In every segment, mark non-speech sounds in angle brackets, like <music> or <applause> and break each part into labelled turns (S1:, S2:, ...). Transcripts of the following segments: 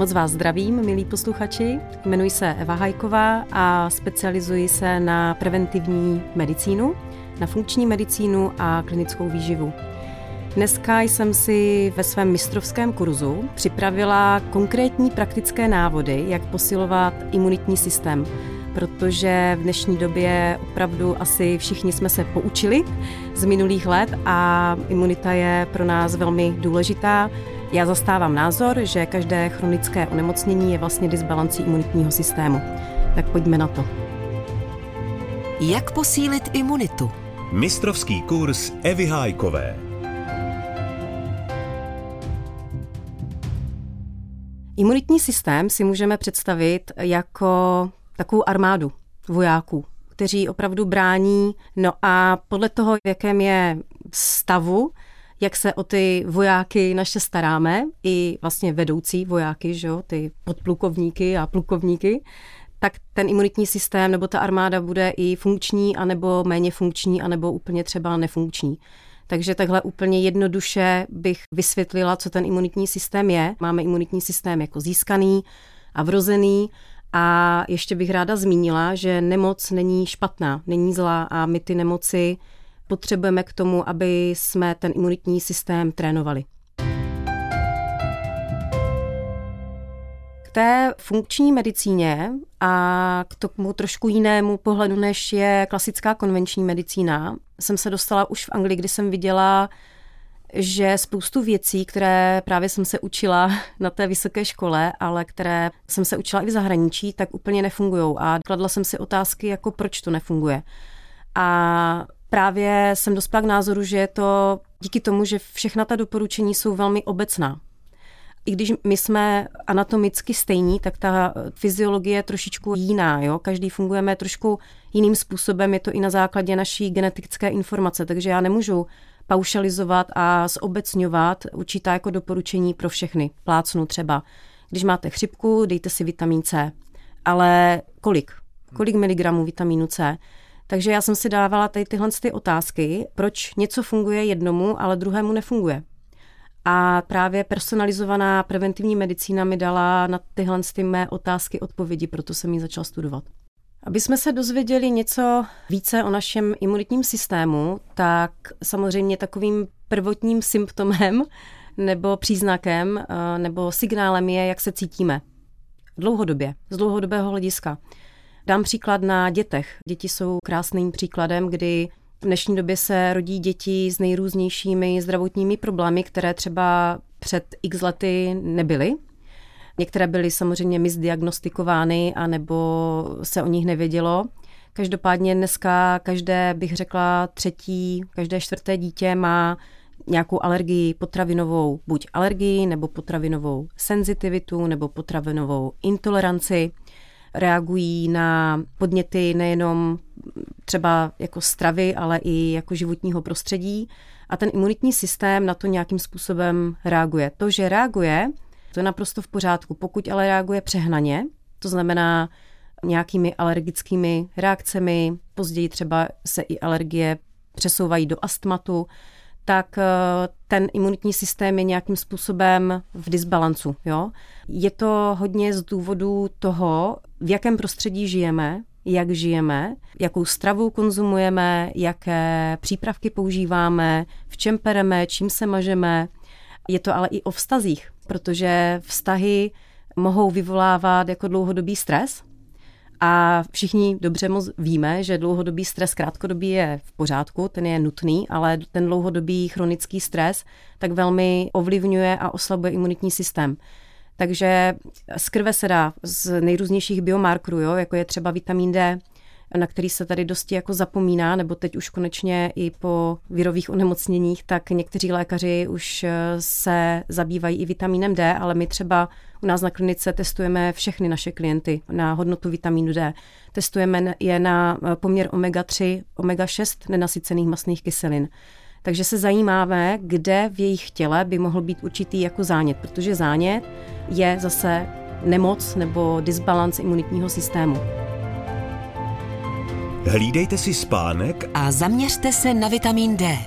S1: Moc vás zdravím, milí posluchači. Jmenuji se Eva Hajková a specializuji se na preventivní medicínu, na funkční medicínu a klinickou výživu. Dneska jsem si ve svém mistrovském kurzu připravila konkrétní praktické návody, jak posilovat imunitní systém, protože v dnešní době opravdu asi všichni jsme se poučili z minulých let a imunita je pro nás velmi důležitá. Já zastávám názor, že každé chronické onemocnění je vlastně disbalancí imunitního systému. Tak pojďme na to.
S2: Jak posílit imunitu?
S3: Mistrovský kurz Evy Hájkové.
S1: Imunitní systém si můžeme představit jako takovou armádu vojáků, kteří opravdu brání. No a podle toho, v jakém je stavu, jak se o ty vojáky naše staráme, i vlastně vedoucí vojáky, že jo, ty podplukovníky a plukovníky, tak ten imunitní systém nebo ta armáda bude i funkční, anebo méně funkční, anebo úplně třeba nefunkční. Takže takhle úplně jednoduše bych vysvětlila, co ten imunitní systém je. Máme imunitní systém jako získaný a vrozený a ještě bych ráda zmínila, že nemoc není špatná, není zlá a my ty nemoci potřebujeme k tomu, aby jsme ten imunitní systém trénovali. K té funkční medicíně a k tomu trošku jinému pohledu, než je klasická konvenční medicína, jsem se dostala už v Anglii, kdy jsem viděla, že spoustu věcí, které právě jsem se učila <laughs> na té vysoké škole, ale které jsem se učila i v zahraničí, tak úplně nefungují. A kladla jsem si otázky, jako proč to nefunguje. A právě jsem dospěla k názoru, že je to díky tomu, že všechna ta doporučení jsou velmi obecná. I když my jsme anatomicky stejní, tak ta fyziologie je trošičku jiná. Jo? Každý fungujeme trošku jiným způsobem, je to i na základě naší genetické informace, takže já nemůžu paušalizovat a zobecňovat určitá jako doporučení pro všechny. Plácnu třeba. Když máte chřipku, dejte si vitamin C. Ale kolik? Kolik miligramů vitamínu C? Takže já jsem si dávala tady tyhle ty otázky, proč něco funguje jednomu, ale druhému nefunguje. A právě personalizovaná preventivní medicína mi dala na tyhle ty mé otázky odpovědi, proto jsem ji začala studovat. Aby jsme se dozvěděli něco více o našem imunitním systému, tak samozřejmě takovým prvotním symptomem <laughs> nebo příznakem eh, nebo signálem je, jak se cítíme. Dlouhodobě, z dlouhodobého hlediska. Dám příklad na dětech. Děti jsou krásným příkladem, kdy v dnešní době se rodí děti s nejrůznějšími zdravotními problémy, které třeba před x lety nebyly. Některé byly samozřejmě misdiagnostikovány, anebo se o nich nevědělo. Každopádně dneska každé, bych řekla, třetí, každé čtvrté dítě má nějakou alergii potravinovou, buď alergii, nebo potravinovou senzitivitu, nebo potravinovou intoleranci reagují na podněty nejenom třeba jako stravy, ale i jako životního prostředí a ten imunitní systém na to nějakým způsobem reaguje. To, že reaguje, to je naprosto v pořádku. Pokud ale reaguje přehnaně, to znamená nějakými alergickými reakcemi, později třeba se i alergie přesouvají do astmatu, tak eh, ten imunitní systém je nějakým způsobem v disbalancu. Jo? Je to hodně z důvodu toho, v jakém prostředí žijeme, jak žijeme, jakou stravu konzumujeme, jaké přípravky používáme, v čem pereme, čím se mažeme. Je to ale i o vztazích, protože vztahy mohou vyvolávat jako dlouhodobý stres, a všichni dobře moc víme, že dlouhodobý stres krátkodobý je v pořádku, ten je nutný, ale ten dlouhodobý chronický stres tak velmi ovlivňuje a oslabuje imunitní systém. Takže z krve se dá z nejrůznějších biomarkerů, jo, jako je třeba vitamin D, na který se tady dosti jako zapomíná, nebo teď už konečně i po virových onemocněních, tak někteří lékaři už eh, se zabývají i vitamínem D, ale my třeba u nás na klinice testujeme všechny naše klienty na hodnotu vitamínu D. Testujeme je na eh, poměr omega-3, omega-6 nenasycených masných kyselin. Takže se zajímáme, kde v jejich těle by mohl být určitý jako zánět, protože zánět je zase nemoc nebo disbalans imunitního systému.
S3: Hlídejte si spánek
S2: a zaměřte se na vitamin D.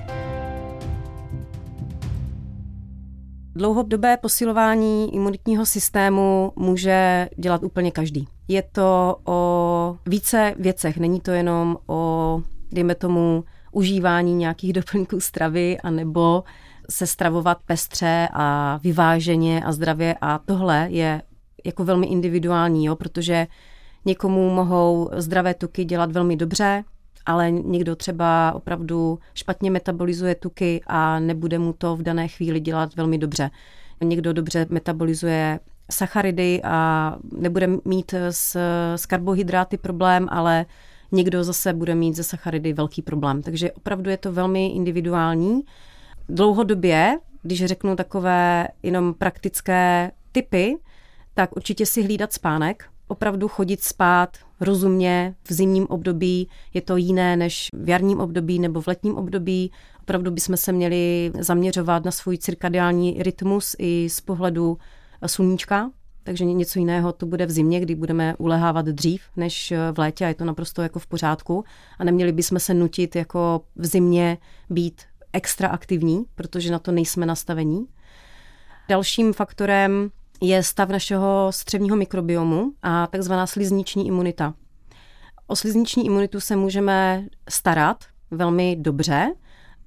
S1: Dlouhodobé posilování imunitního systému může dělat úplně každý. Je to o více věcech, není to jenom o, dejme tomu, užívání nějakých <laughs> doplňků stravy, anebo se stravovat pestře a vyváženě a zdravě a tohle je jako velmi individuální, jo, protože někomu mohou zdravé tuky dělat velmi dobře, ale někdo třeba opravdu špatně metabolizuje tuky a nebude mu to v dané chvíli dělat velmi dobře. Někdo dobře metabolizuje sacharidy a nebude mít s, s karbohydráty problém, ale někdo zase bude mít ze sacharidy velký problém. Takže opravdu je to velmi individuální. Dlouhodobě, když řeknu takové jenom praktické typy, tak určitě si hlídat spánek, opravdu chodit spát rozumně v zimním období, je to jiné než v jarním období nebo v letním období. Opravdu bychom se měli zaměřovat na svůj cirkadiální rytmus i z pohledu sluníčka, takže něco jiného to bude v zimě, kdy budeme ulehávat dřív než v létě a je to naprosto jako v pořádku. A neměli bychom se nutit jako v zimě být extra aktivní, protože na to nejsme nastavení. Dalším faktorem je stav našeho střevního mikrobiomu a takzvaná slizniční imunita. O slizniční imunitu se můžeme starat velmi dobře,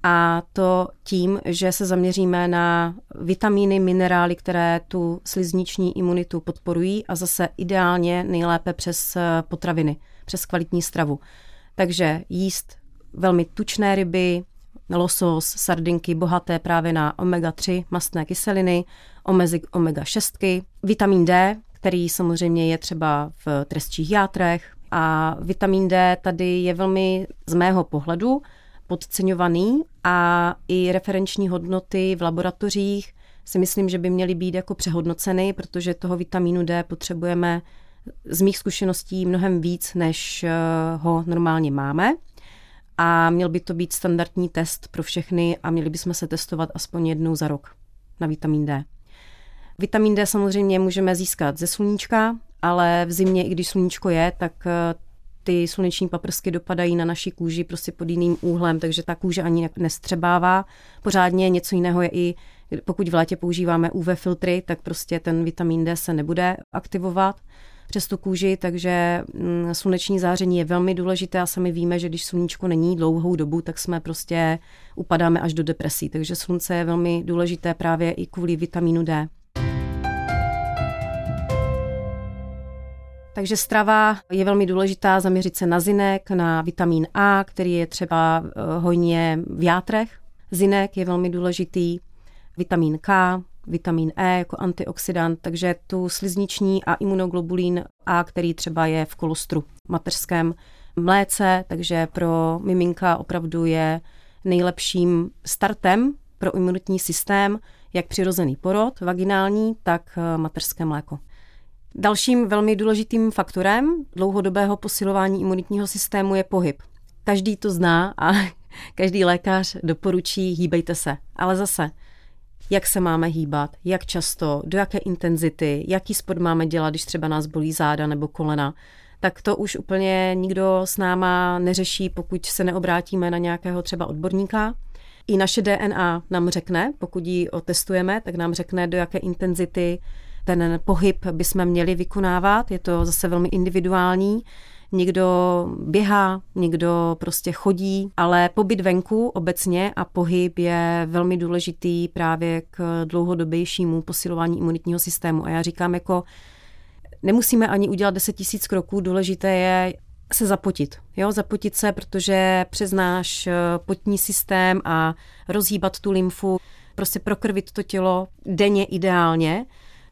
S1: a to tím, že se zaměříme na vitamíny, minerály, které tu slizniční imunitu podporují a zase ideálně nejlépe přes potraviny, přes kvalitní stravu. Takže jíst velmi tučné ryby, losos, sardinky bohaté právě na omega-3 mastné kyseliny, omega-6, vitamin D, který samozřejmě je třeba v trestčích játrech a vitamin D tady je velmi z mého pohledu podceňovaný a i referenční hodnoty v laboratořích si myslím, že by měly být jako přehodnoceny, protože toho vitamínu D potřebujeme z mých zkušeností mnohem víc, než eh, ho normálně máme. A měl by to být standardní test pro všechny a měli bychom se testovat aspoň jednou za rok na vitamin D. Vitamin D samozřejmě můžeme získat ze sluníčka, ale v zimě, i když sluníčko je, tak eh, ty sluneční paprsky dopadají na naši kůži prostě pod jiným úhlem, takže ta kůže ani nestřebává pořádně. Něco jiného je i, pokud v létě používáme UV filtry, tak prostě ten vitamin D se nebude aktivovat přes tu kůži, takže mm, sluneční záření je velmi důležité a sami víme, že když sluníčko není dlouhou dobu, tak jsme prostě upadáme až do depresí. Takže slunce je velmi důležité právě i kvůli vitamínu D. Takže strava je velmi důležitá, zaměřit se na zinek, na vitamin A, který je třeba eh, hojně v játrech. Zinek je velmi důležitý, vitamin K, vitamin E jako antioxidant, takže tu slizniční a imunoglobulín A, který třeba je v kolostru mateřském mléce, takže pro miminka opravdu je nejlepším startem pro imunitní systém, jak přirozený porod vaginální, tak eh, mateřské mléko. Dalším velmi důležitým faktorem dlouhodobého posilování imunitního systému je pohyb. Každý to zná a <laughs> každý lékař doporučí hýbejte se. Ale zase, jak se máme hýbat, jak často, do jaké intenzity, jaký sport máme dělat, když třeba nás bolí záda nebo kolena, tak to už úplně nikdo s náma neřeší, pokud se neobrátíme na nějakého třeba odborníka. I naše DNA nám řekne, pokud ji otestujeme, tak nám řekne, do jaké intenzity ten pohyb bychom měli vykonávat. Je to zase velmi individuální. Někdo běhá, někdo prostě chodí, ale pobyt venku obecně a pohyb je velmi důležitý právě k dlouhodobějšímu posilování imunitního systému. A já říkám jako, nemusíme ani udělat 10 tisíc kroků, důležité je se zapotit. Jo, zapotit se, protože přes náš eh, potní systém a rozhýbat tu lymfu, prostě prokrvit to tělo denně ideálně,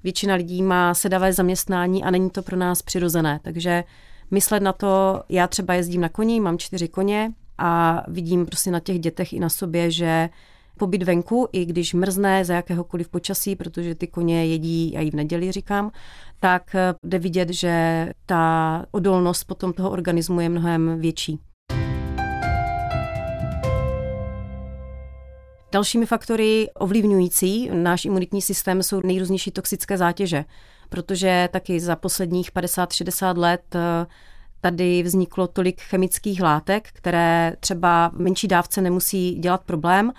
S1: většina lidí má sedavé zaměstnání a není to pro nás přirozené. Takže myslet na to, já třeba jezdím na koni, mám čtyři koně a vidím prostě na těch dětech i na sobě, že pobyt venku, i když mrzne za jakéhokoliv počasí, protože ty koně jedí, já i v neděli říkám, tak jde vidět, že ta odolnost potom toho organismu je mnohem větší. Dalšími faktory ovlivňující náš imunitní systém jsou nejrůznější toxické zátěže, protože taky za posledních 50-60 let eh, tady vzniklo tolik chemických látek, které třeba menší dávce nemusí dělat problém,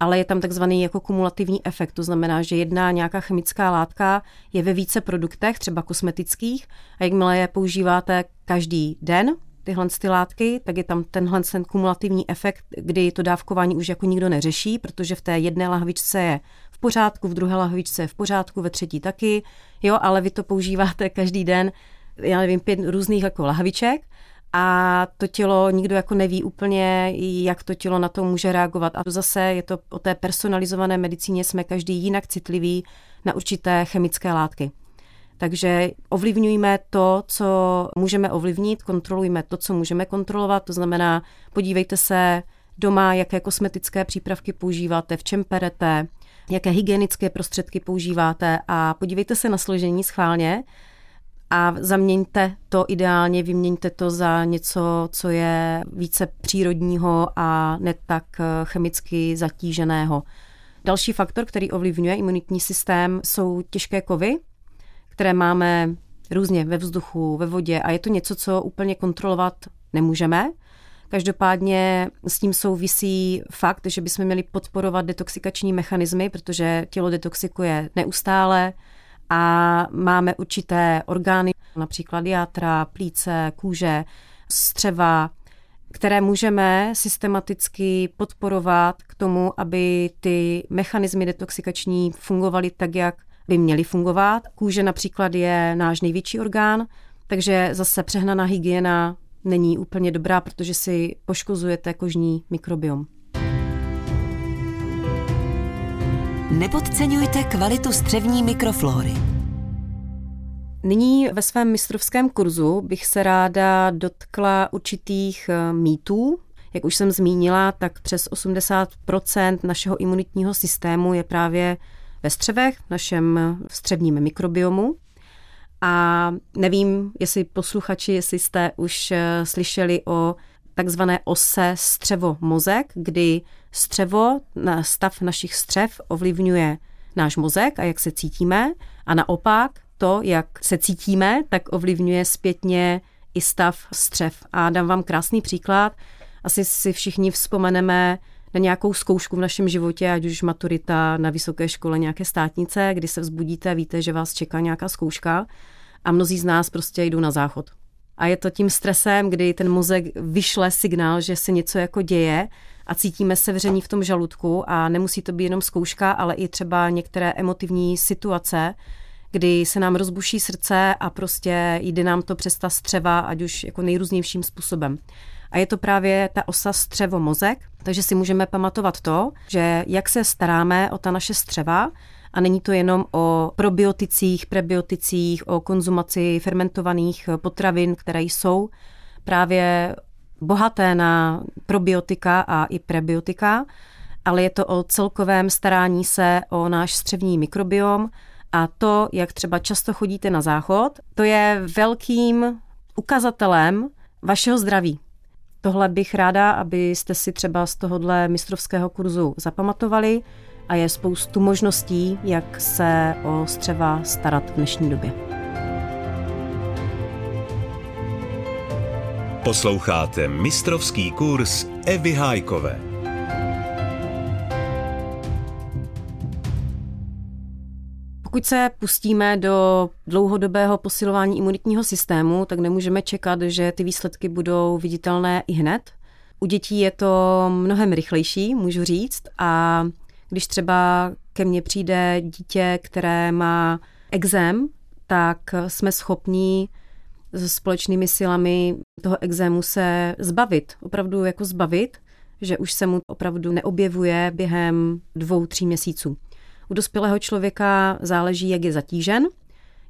S1: ale je tam takzvaný jako kumulativní efekt. To znamená, že jedna nějaká chemická látka je ve více produktech, třeba kosmetických, a jakmile je používáte každý den, tyhle ty látky, tak je tam tenhle ten kumulativní efekt, kdy to dávkování už jako nikdo neřeší, protože v té jedné lahvičce je v pořádku, v druhé lahvičce je v pořádku, ve třetí taky, jo, ale vy to používáte každý den, já nevím, pět různých jako lahviček a to tělo nikdo jako neví úplně, jak to tělo na to může reagovat. A to zase je to o té personalizované medicíně, jsme každý jinak citlivý na určité chemické látky. Takže ovlivňujeme to, co můžeme ovlivnit, kontrolujeme to, co můžeme kontrolovat, to znamená, podívejte se doma, jaké kosmetické přípravky používáte, v čem perete, jaké hygienické prostředky používáte a podívejte se na složení schválně a zaměňte to ideálně, vyměňte to za něco, co je více přírodního a ne tak chemicky zatíženého. Další faktor, který ovlivňuje imunitní systém, jsou těžké kovy, které máme různě ve vzduchu, ve vodě a je to něco, co úplně kontrolovat nemůžeme. Každopádně s tím souvisí fakt, že bychom měli podporovat detoxikační mechanismy, protože tělo detoxikuje neustále a máme určité orgány, například játra, plíce, kůže, střeva, které můžeme systematicky podporovat k tomu, aby ty mechanismy detoxikační fungovaly tak, jak by měly fungovat. Kůže například je náš největší orgán, takže zase přehnaná hygiena není úplně dobrá, protože si poškozujete kožní mikrobiom.
S2: Nepodceňujte kvalitu střevní mikroflóry.
S1: Nyní ve svém mistrovském kurzu bych se ráda dotkla určitých eh, mýtů. Jak už jsem zmínila, tak přes 80% našeho imunitního systému je právě ve střevech, v našem střevním mikrobiomu. A nevím, jestli posluchači, jestli jste už eh, slyšeli o takzvané ose střevo-mozek, kdy střevo, stav našich střev ovlivňuje náš mozek a jak se cítíme a naopak to, jak se cítíme, tak ovlivňuje zpětně i stav střev. A dám vám krásný příklad. Asi si všichni vzpomeneme na nějakou zkoušku v našem životě, ať už maturita na vysoké škole, nějaké státnice, kdy se vzbudíte, víte, že vás čeká nějaká zkouška a mnozí z nás prostě jdou na záchod. A je to tím stresem, kdy ten mozek vyšle signál, že se něco jako děje a cítíme se vření v tom žaludku a nemusí to být jenom zkouška, ale i třeba některé emotivní situace, kdy se nám rozbuší srdce a prostě jde nám to přes ta střeva, ať už jako nejrůznějším způsobem. A je to právě ta osa střevo-mozek, takže si můžeme pamatovat to, že jak se staráme o ta naše střeva, a není to jenom o probioticích, prebioticích, o konzumaci fermentovaných potravin, které jsou právě bohaté na probiotika a i prebiotika, ale je to o celkovém starání se o náš střevní mikrobiom a to, jak třeba často chodíte na záchod, to je velkým ukazatelem vašeho zdraví. Tohle bych ráda, abyste si třeba z tohohle mistrovského kurzu zapamatovali a je spoustu možností, jak se o střeva starat v dnešní době.
S3: Posloucháte mistrovský kurz Evy Hájkové.
S1: Pokud se pustíme do dlouhodobého posilování imunitního systému, tak nemůžeme čekat, že ty výsledky budou viditelné i hned. U dětí je to mnohem rychlejší, můžu říct, a když třeba ke mně přijde dítě, které má exém, tak jsme schopní s společnými silami toho exému se zbavit, opravdu jako zbavit, že už se mu opravdu neobjevuje během dvou, tří měsíců. U dospělého člověka záleží, jak je zatížen,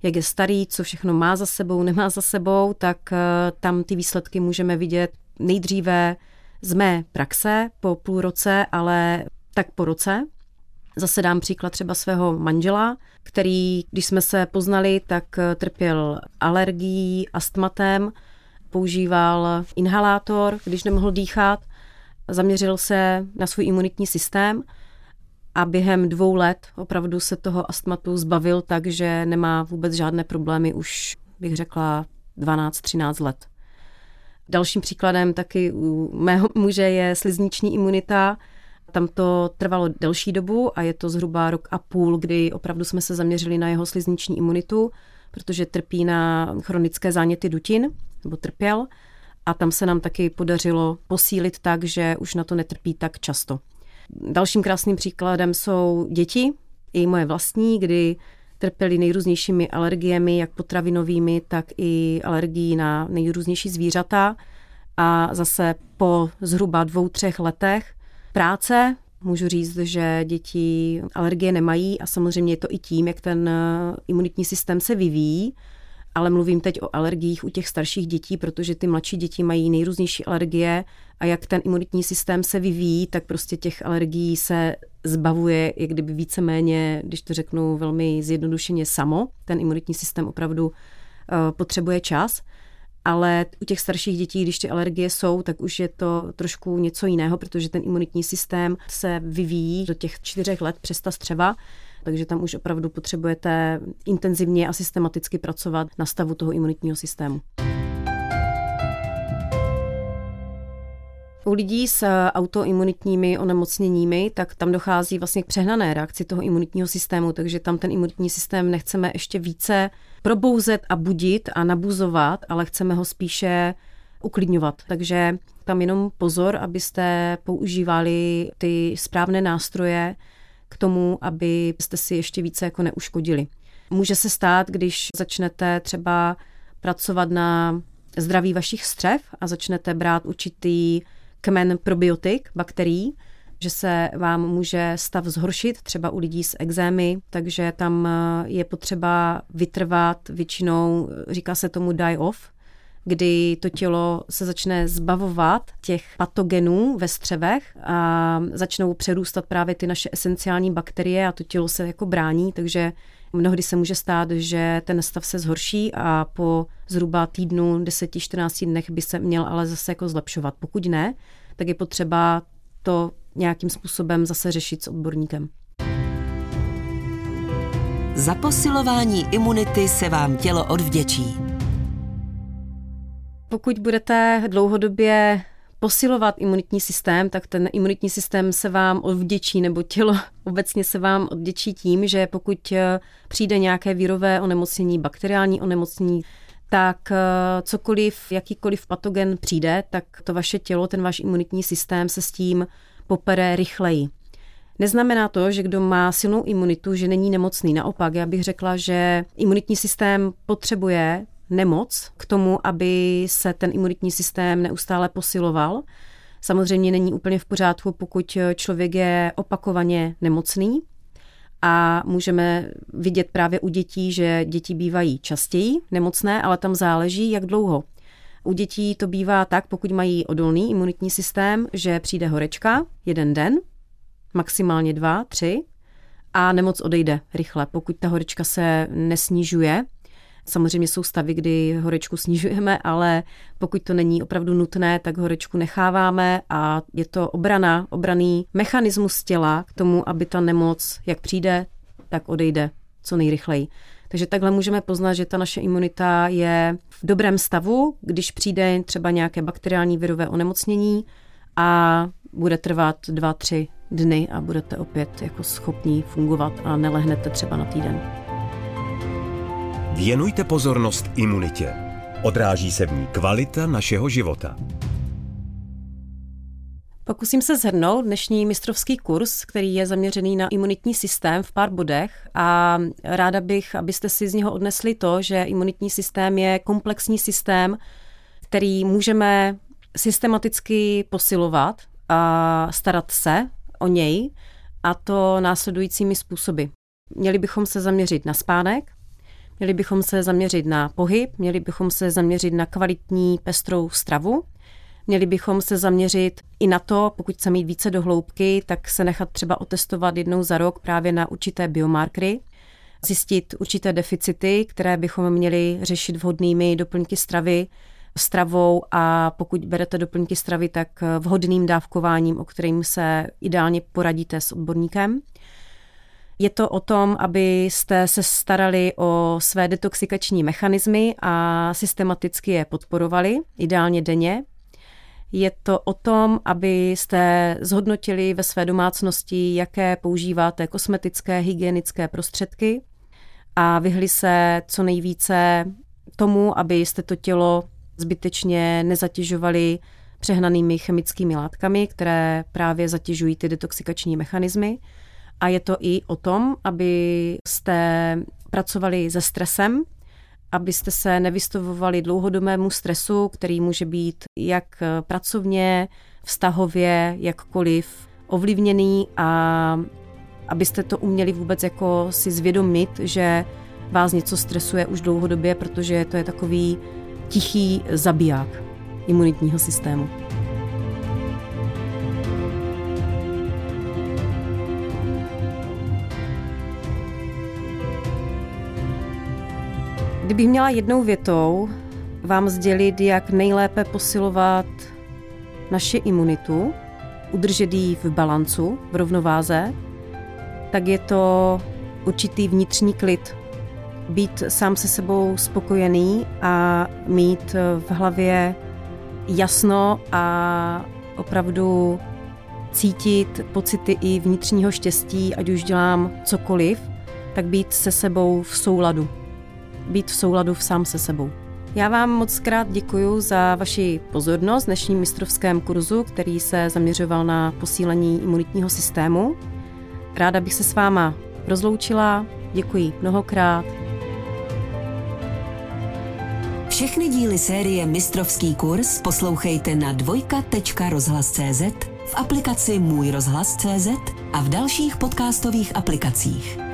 S1: jak je starý, co všechno má za sebou, nemá za sebou, tak eh, tam ty výsledky můžeme vidět nejdříve z mé praxe po půl roce, ale tak po roce. Zase dám příklad třeba svého manžela, který, když jsme se poznali, tak eh, trpěl alergií, astmatem, používal inhalátor, když nemohl dýchat, zaměřil se na svůj imunitní systém – a během dvou let opravdu se toho astmatu zbavil tak, že nemá vůbec žádné problémy už, bych řekla, 12-13 let. Dalším příkladem taky u mého <laughs> muže je slizniční imunita. Tam to trvalo delší dobu a je to zhruba rok a půl, kdy opravdu jsme se zaměřili na jeho slizniční imunitu, protože trpí na chronické záněty dutin, nebo trpěl. A tam se nám taky podařilo posílit tak, že už na to netrpí tak často. Dalším krásným příkladem jsou děti, i moje vlastní, kdy trpěli nejrůznějšími alergiemi, jak potravinovými, tak i alergií na nejrůznější zvířata. A zase po zhruba dvou, třech letech práce můžu říct, že děti alergie nemají a samozřejmě je to i tím, jak ten imunitní systém se vyvíjí ale mluvím teď o alergiích u těch starších dětí, protože ty mladší děti mají nejrůznější alergie a jak ten imunitní systém se vyvíjí, tak prostě těch alergií se zbavuje, jak kdyby víceméně, když to řeknu velmi zjednodušeně, samo. Ten imunitní systém opravdu uh, potřebuje čas. Ale u těch starších dětí, když ty alergie jsou, tak už je to trošku něco jiného, protože ten imunitní systém se vyvíjí do těch čtyřech let přes ta střeva takže tam už opravdu potřebujete intenzivně a systematicky pracovat na stavu toho imunitního systému. U lidí s autoimunitními onemocněními, tak tam dochází vlastně k přehnané reakci toho imunitního systému, takže tam ten imunitní systém nechceme ještě více probouzet a budit a nabuzovat, ale chceme ho spíše uklidňovat. Takže tam jenom pozor, abyste používali ty správné nástroje, k tomu, aby jste si ještě více jako neuškodili. Může se stát, když začnete třeba pracovat na zdraví vašich střev a začnete brát určitý kmen probiotik bakterií, že se vám může stav zhoršit, třeba u lidí s exémy, takže tam je potřeba vytrvat většinou, říká se tomu die off, kdy to tělo se začne zbavovat těch patogenů ve střevech a začnou přerůstat právě ty naše esenciální bakterie a to tělo se jako brání, takže mnohdy se může stát, že ten stav se zhorší a po zhruba týdnu, 10-14 dnech by se měl ale zase jako zlepšovat. Pokud ne, tak je potřeba to nějakým způsobem zase řešit s odborníkem.
S2: Za posilování imunity se vám tělo odvděčí.
S1: Pokud budete dlouhodobě posilovat imunitní systém, tak ten imunitní systém se vám odvděčí, nebo tělo <laughs> obecně se vám odděčí tím, že pokud eh, přijde nějaké vírové onemocnění, bakteriální onemocnění, tak eh, cokoliv, jakýkoliv patogen přijde, tak to vaše tělo, ten váš imunitní systém se s tím popere rychleji. Neznamená to, že kdo má silnou imunitu, že není nemocný. Naopak, já bych řekla, že imunitní systém potřebuje nemoc k tomu, aby se ten imunitní systém neustále posiloval. Samozřejmě není úplně v pořádku, pokud člověk je opakovaně nemocný. A můžeme vidět právě u dětí, že děti bývají častěji nemocné, ale tam záleží, jak dlouho. U dětí to bývá tak, pokud mají odolný imunitní systém, že přijde horečka jeden den, maximálně dva, tři, a nemoc odejde rychle. Pokud ta horečka se nesnižuje, Samozřejmě jsou stavy, kdy horečku snižujeme, ale pokud to není opravdu nutné, tak horečku necháváme a je to obrana, obraný mechanismus těla k tomu, aby ta nemoc, jak přijde, tak odejde co nejrychleji. Takže takhle můžeme poznat, že ta naše imunita je v dobrém stavu, když přijde třeba nějaké bakteriální virové onemocnění a bude trvat dva, tři dny a budete opět jako schopní fungovat a nelehnete třeba na týden.
S3: Věnujte pozornost imunitě. Odráží se v ní kvalita našeho života.
S1: Pokusím se zhrnout dnešní mistrovský kurz, který je zaměřený na imunitní systém v pár bodech a ráda bych, abyste si z něho odnesli to, že imunitní systém je komplexní systém, který můžeme systematicky posilovat a starat se o něj a to následujícími způsoby. Měli bychom se zaměřit na spánek, Měli bychom se zaměřit na pohyb, měli bychom se zaměřit na kvalitní pestrou stravu, měli bychom se zaměřit i na to, pokud chceme mít více do hloubky, tak se nechat třeba otestovat jednou za rok právě na určité biomarkery, zjistit určité deficity, které bychom měli řešit vhodnými doplňky stravy, stravou a pokud berete doplňky stravy, tak vhodným dávkováním, o kterým se ideálně poradíte s odborníkem. Je to o tom, abyste se starali o své detoxikační mechanismy a systematicky je podporovali, ideálně denně. Je to o tom, abyste zhodnotili ve své domácnosti, jaké používáte kosmetické, hygienické prostředky a vyhli se co nejvíce tomu, abyste to tělo zbytečně nezatěžovali přehnanými chemickými látkami, které právě zatěžují ty detoxikační mechanismy. A je to i o tom, abyste pracovali se stresem, abyste se nevystavovali dlouhodobému stresu, který může být jak pracovně, vztahově, jakkoliv ovlivněný a abyste to uměli vůbec jako si zvědomit, že vás něco stresuje už dlouhodobě, protože to je takový tichý zabiják imunitního systému. Kdybych měla jednou větou vám sdělit, jak nejlépe posilovat naši imunitu, udržet ji v balancu, v rovnováze, tak je to určitý vnitřní klid. Být sám se sebou spokojený a mít v hlavě jasno a opravdu cítit pocity i vnitřního štěstí, ať už dělám cokoliv, tak být se sebou v souladu. Být v souladu v sám se sebou. Já vám moc krát děkuji za vaši pozornost v dnešním mistrovském kurzu, který se zaměřoval na posílení imunitního systému. Ráda bych se s váma rozloučila. Děkuji mnohokrát.
S2: Všechny díly série Mistrovský kurz poslouchejte na dvojka.rozhlas.cz v aplikaci Můj rozhlas.cz a v dalších podcastových aplikacích.